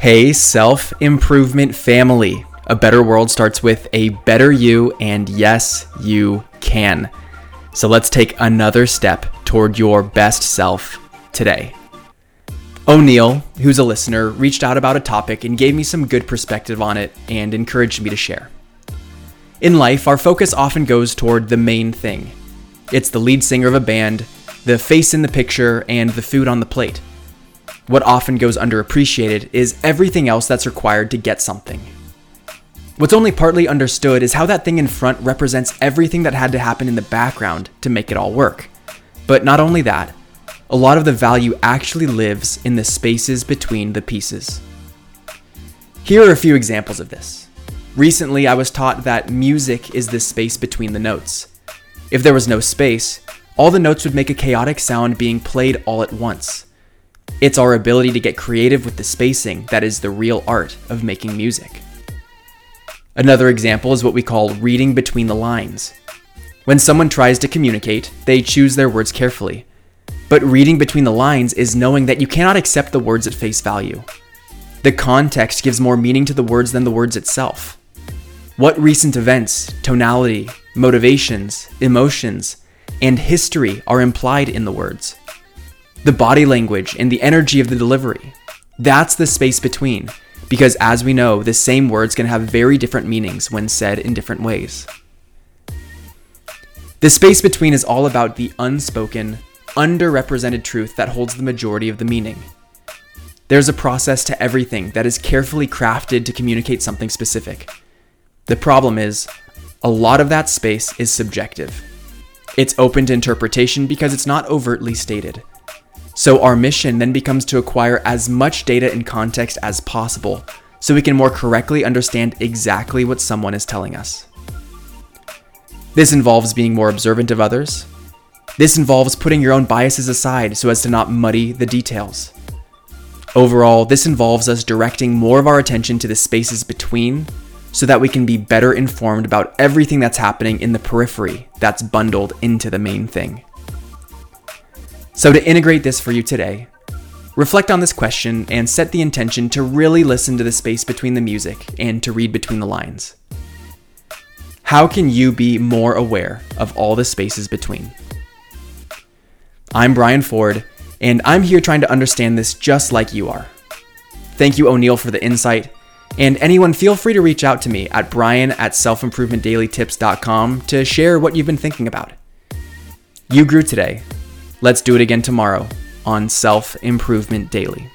Hey, self improvement family. A better world starts with a better you, and yes, you can. So let's take another step toward your best self today. O'Neill, who's a listener, reached out about a topic and gave me some good perspective on it and encouraged me to share. In life, our focus often goes toward the main thing it's the lead singer of a band, the face in the picture, and the food on the plate. What often goes underappreciated is everything else that's required to get something. What's only partly understood is how that thing in front represents everything that had to happen in the background to make it all work. But not only that, a lot of the value actually lives in the spaces between the pieces. Here are a few examples of this. Recently, I was taught that music is the space between the notes. If there was no space, all the notes would make a chaotic sound being played all at once. It's our ability to get creative with the spacing that is the real art of making music. Another example is what we call reading between the lines. When someone tries to communicate, they choose their words carefully. But reading between the lines is knowing that you cannot accept the words at face value. The context gives more meaning to the words than the words itself. What recent events, tonality, motivations, emotions, and history are implied in the words? The body language and the energy of the delivery. That's the space between, because as we know, the same words can have very different meanings when said in different ways. The space between is all about the unspoken, underrepresented truth that holds the majority of the meaning. There's a process to everything that is carefully crafted to communicate something specific. The problem is, a lot of that space is subjective. It's open to interpretation because it's not overtly stated. So our mission then becomes to acquire as much data and context as possible so we can more correctly understand exactly what someone is telling us. This involves being more observant of others. This involves putting your own biases aside so as to not muddy the details. Overall, this involves us directing more of our attention to the spaces between so that we can be better informed about everything that's happening in the periphery that's bundled into the main thing. So, to integrate this for you today, reflect on this question and set the intention to really listen to the space between the music and to read between the lines. How can you be more aware of all the spaces between? I'm Brian Ford, and I'm here trying to understand this just like you are. Thank you, O'Neill, for the insight. And anyone, feel free to reach out to me at brian at selfimprovementdailytips.com to share what you've been thinking about. You grew today, Let's do it again tomorrow on Self Improvement Daily.